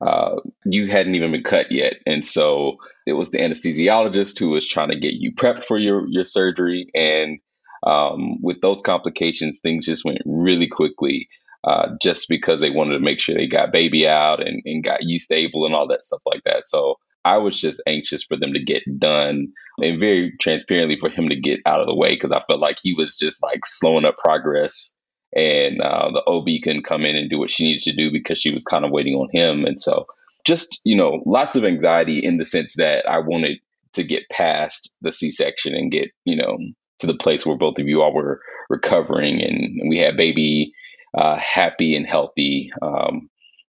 uh, you hadn't even been cut yet. And so it was the anesthesiologist who was trying to get you prepped for your, your surgery. And um, with those complications, things just went really quickly. Uh, just because they wanted to make sure they got baby out and, and got you stable and all that stuff like that. So I was just anxious for them to get done and very transparently for him to get out of the way because I felt like he was just like slowing up progress and uh, the OB couldn't come in and do what she needed to do because she was kind of waiting on him. And so, just you know, lots of anxiety in the sense that I wanted to get past the C-section and get you know to the place where both of you all were recovering and, we had baby uh, happy and healthy. Um,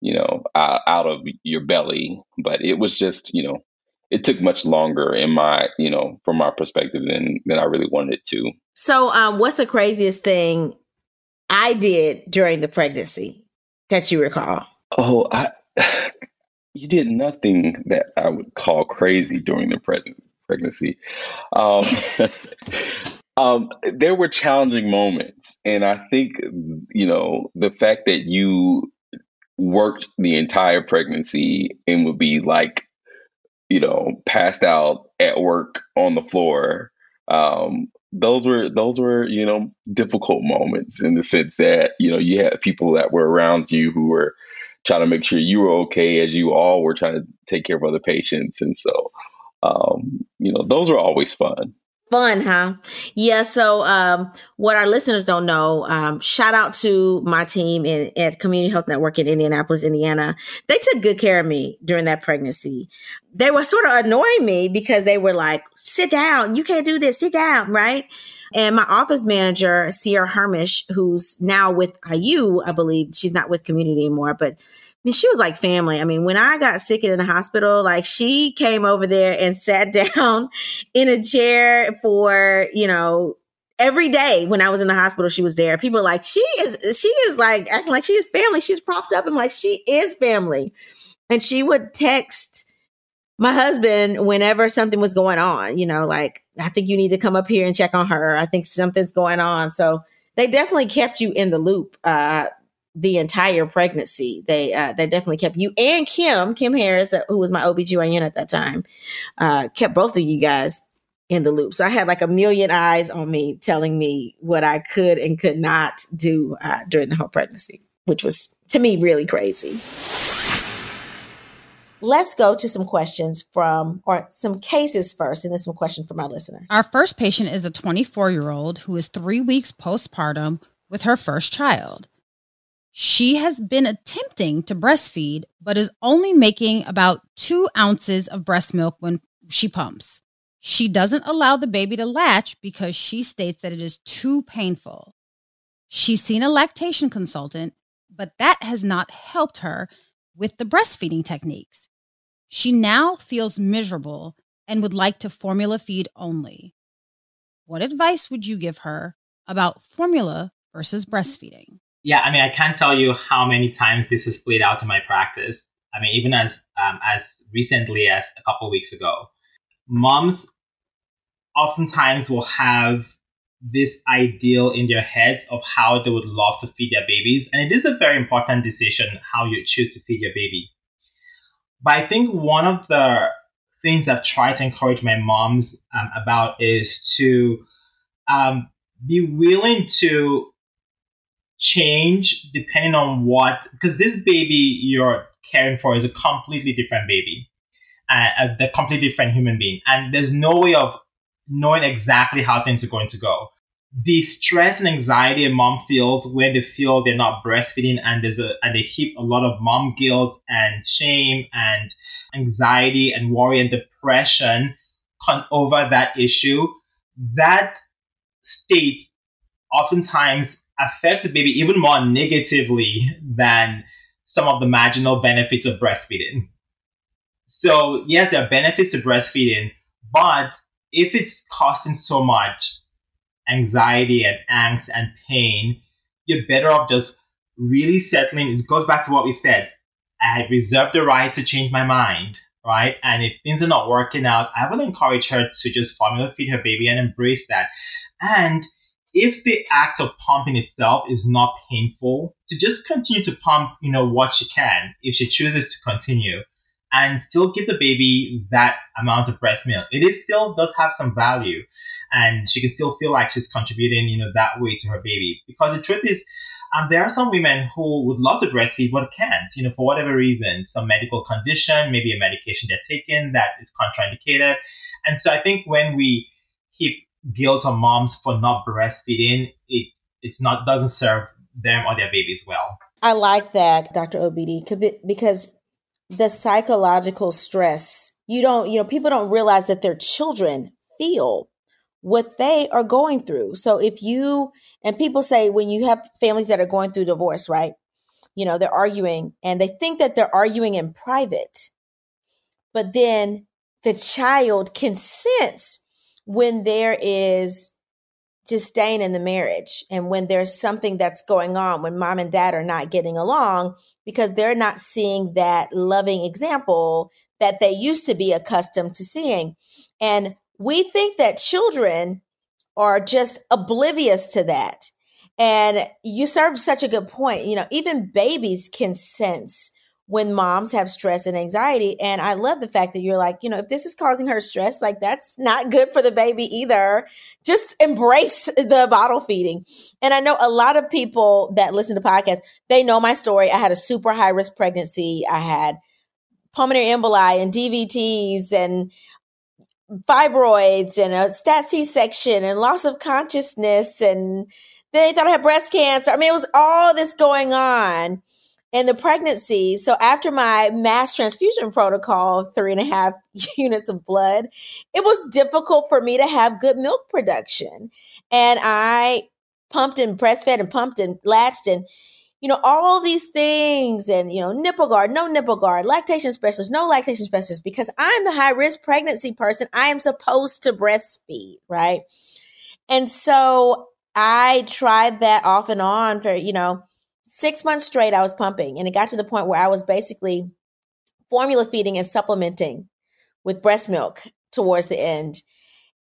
you know, uh, out of your belly, but it was just, you know, it took much longer in my, you know, from my perspective than than I really wanted it to. So, um, what's the craziest thing I did during the pregnancy that you recall? Oh, I, you did nothing that I would call crazy during the present pregnancy. Um, um, there were challenging moments, and I think you know the fact that you worked the entire pregnancy and would be like, you know, passed out at work on the floor um, those were those were you know difficult moments in the sense that you know you had people that were around you who were trying to make sure you were okay as you all were trying to take care of other patients. And so um, you know those were always fun Fun, huh? Yeah. So, um, what our listeners don't know, um, shout out to my team in, at Community Health Network in Indianapolis, Indiana. They took good care of me during that pregnancy. They were sort of annoying me because they were like, sit down. You can't do this. Sit down. Right. And my office manager, Sierra Hermish, who's now with IU, I believe she's not with community anymore, but I mean, she was like family. I mean, when I got sick and in the hospital, like she came over there and sat down in a chair for, you know, every day when I was in the hospital, she was there. People like, she is, she is like acting like she is family. She's propped up and like, she is family. And she would text my husband whenever something was going on, you know, like, I think you need to come up here and check on her. I think something's going on. So they definitely kept you in the loop. Uh, the entire pregnancy. They uh, they definitely kept you and Kim, Kim Harris, who was my OBGYN at that time, uh, kept both of you guys in the loop. So I had like a million eyes on me telling me what I could and could not do uh, during the whole pregnancy, which was to me really crazy. Let's go to some questions from, or some cases first, and then some questions from our listener. Our first patient is a 24 year old who is three weeks postpartum with her first child. She has been attempting to breastfeed, but is only making about two ounces of breast milk when she pumps. She doesn't allow the baby to latch because she states that it is too painful. She's seen a lactation consultant, but that has not helped her with the breastfeeding techniques. She now feels miserable and would like to formula feed only. What advice would you give her about formula versus breastfeeding? Yeah, I mean, I can't tell you how many times this has played out in my practice. I mean, even as um, as recently as a couple of weeks ago, moms oftentimes will have this ideal in their heads of how they would love to feed their babies, and it is a very important decision how you choose to feed your baby. But I think one of the things I've tried to encourage my moms um, about is to um, be willing to change depending on what, because this baby you're caring for is a completely different baby, uh, a, a completely different human being. And there's no way of knowing exactly how things are going to go. The stress and anxiety a mom feels when they feel they're not breastfeeding and there's a, and they heap a lot of mom guilt and shame and anxiety and worry and depression over that issue, that state oftentimes affect the baby even more negatively than some of the marginal benefits of breastfeeding. So, yes, there are benefits to breastfeeding, but if it's costing so much anxiety and angst and pain, you're better off just really settling. It goes back to what we said. I reserve the right to change my mind, right? And if things are not working out, I will encourage her to just formula feed her baby and embrace that. And if the act of pumping itself is not painful, to just continue to pump, you know, what she can if she chooses to continue and still give the baby that amount of breast milk. It is still does have some value and she can still feel like she's contributing, you know, that way to her baby. Because the truth is, um, there are some women who would love to breastfeed but can't, you know, for whatever reason, some medical condition, maybe a medication they're taking that is contraindicated. And so I think when we keep guilt on moms for not breastfeeding, it it's not doesn't serve them or their babies well. I like that, Dr. Obidi, because the psychological stress, you don't, you know, people don't realize that their children feel what they are going through. So if you, and people say when you have families that are going through divorce, right? You know, they're arguing and they think that they're arguing in private, but then the child can sense when there is disdain in the marriage and when there's something that's going on when mom and dad are not getting along because they're not seeing that loving example that they used to be accustomed to seeing. And we think that children are just oblivious to that. And you serve such a good point. You know even babies can sense when moms have stress and anxiety. And I love the fact that you're like, you know, if this is causing her stress, like that's not good for the baby either. Just embrace the bottle feeding. And I know a lot of people that listen to podcasts, they know my story. I had a super high risk pregnancy. I had pulmonary emboli and DVTs and fibroids and a stat C section and loss of consciousness. And they thought I had breast cancer. I mean, it was all this going on in the pregnancy. So after my mass transfusion protocol, three and a half units of blood, it was difficult for me to have good milk production. And I pumped and breastfed and pumped and latched and you know, all these things and, you know, nipple guard, no nipple guard, lactation specialist, no lactation specialist, because I'm the high risk pregnancy person. I am supposed to breastfeed, right? And so I tried that off and on for, you know, six months straight. I was pumping and it got to the point where I was basically formula feeding and supplementing with breast milk towards the end.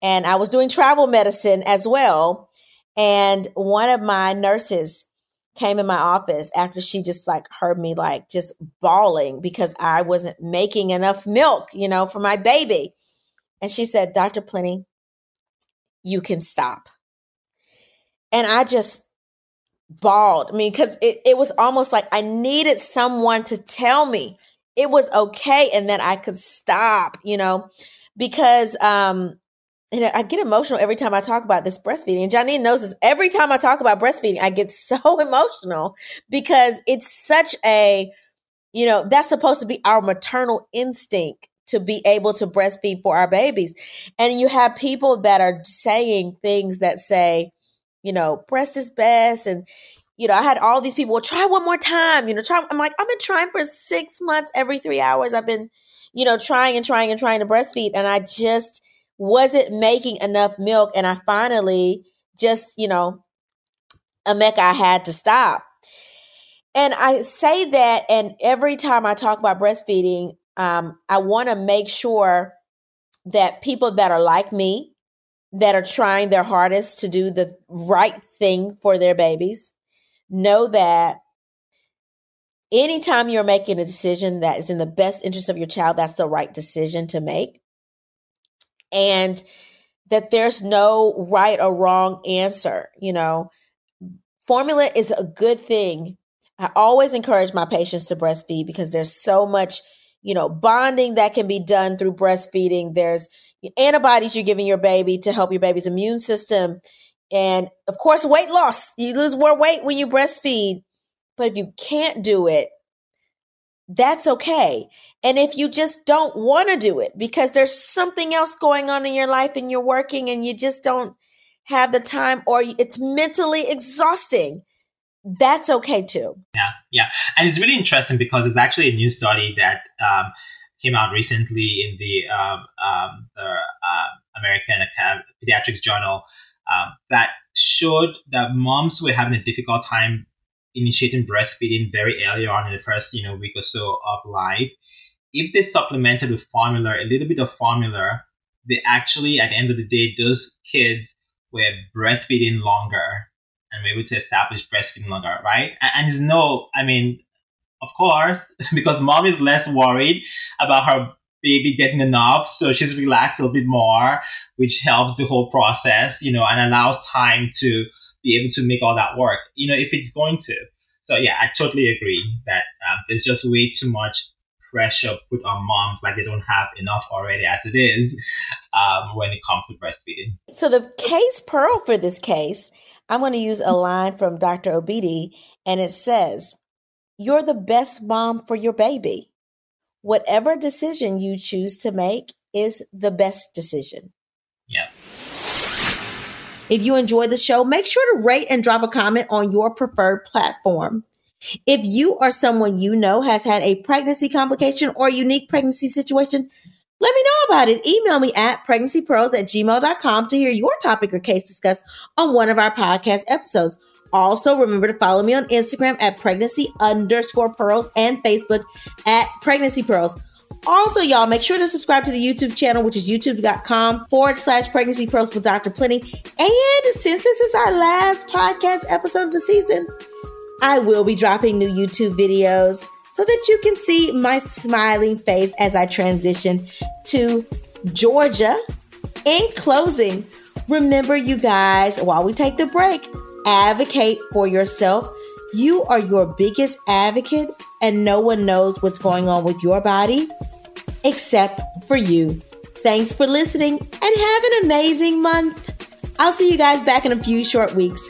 And I was doing travel medicine as well. And one of my nurses, came in my office after she just like heard me like just bawling because I wasn't making enough milk, you know, for my baby. And she said, Dr. Plenty, you can stop. And I just bawled. I mean, because it, it was almost like I needed someone to tell me it was okay and that I could stop, you know, because um and I get emotional every time I talk about this breastfeeding. And Janine knows this. Every time I talk about breastfeeding, I get so emotional because it's such a, you know, that's supposed to be our maternal instinct to be able to breastfeed for our babies. And you have people that are saying things that say, you know, breast is best. And, you know, I had all these people, well, try one more time, you know, try. I'm like, I've been trying for six months every three hours. I've been, you know, trying and trying and trying to breastfeed. And I just, wasn't making enough milk. And I finally just, you know, a mecca I had to stop. And I say that, and every time I talk about breastfeeding, um, I want to make sure that people that are like me, that are trying their hardest to do the right thing for their babies, know that anytime you're making a decision that is in the best interest of your child, that's the right decision to make and that there's no right or wrong answer. You know, formula is a good thing. I always encourage my patients to breastfeed because there's so much, you know, bonding that can be done through breastfeeding. There's antibodies you're giving your baby to help your baby's immune system. And of course, weight loss. You lose more weight when you breastfeed. But if you can't do it, that's okay. And if you just don't want to do it because there's something else going on in your life and you're working and you just don't have the time or it's mentally exhausting, that's okay too. Yeah, yeah. And it's really interesting because it's actually a new study that um, came out recently in the, um, um, the uh, American Pediatrics Journal um, that showed that moms were having a difficult time initiating breastfeeding very early on in the first you know week or so of life, if they supplemented with formula, a little bit of formula, they actually at the end of the day those kids were breastfeeding longer and were able to establish breastfeeding longer, right? And, and no, I mean, of course, because mom is less worried about her baby getting enough, so she's relaxed a little bit more, which helps the whole process, you know, and allows time to be able to make all that work, you know, if it's going to. So yeah, I totally agree that um, there's just way too much pressure put on moms like they don't have enough already as it is um, when it comes to breastfeeding. So the case pearl for this case, I'm going to use a line from Dr. Obidi, and it says, "You're the best mom for your baby. Whatever decision you choose to make is the best decision." Yeah. If you enjoyed the show, make sure to rate and drop a comment on your preferred platform. If you or someone you know has had a pregnancy complication or unique pregnancy situation, let me know about it. Email me at pregnancypearls at gmail.com to hear your topic or case discussed on one of our podcast episodes. Also, remember to follow me on Instagram at pregnancy underscore pearls and Facebook at pregnancy pearls. Also, y'all, make sure to subscribe to the YouTube channel, which is youtube.com forward slash pregnancy pearls with Dr. Plenty. And since this is our last podcast episode of the season, I will be dropping new YouTube videos. so that you can see my smiling face as I transition to Georgia. In closing, remember, you guys, while we take the break, advocate for yourself. You are your biggest advocate, and no one knows what's going on with your body except for you. Thanks for listening and have an amazing month. I'll see you guys back in a few short weeks.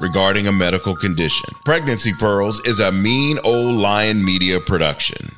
regarding a medical condition. Pregnancy Pearls is a mean old lion media production.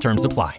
Terms apply.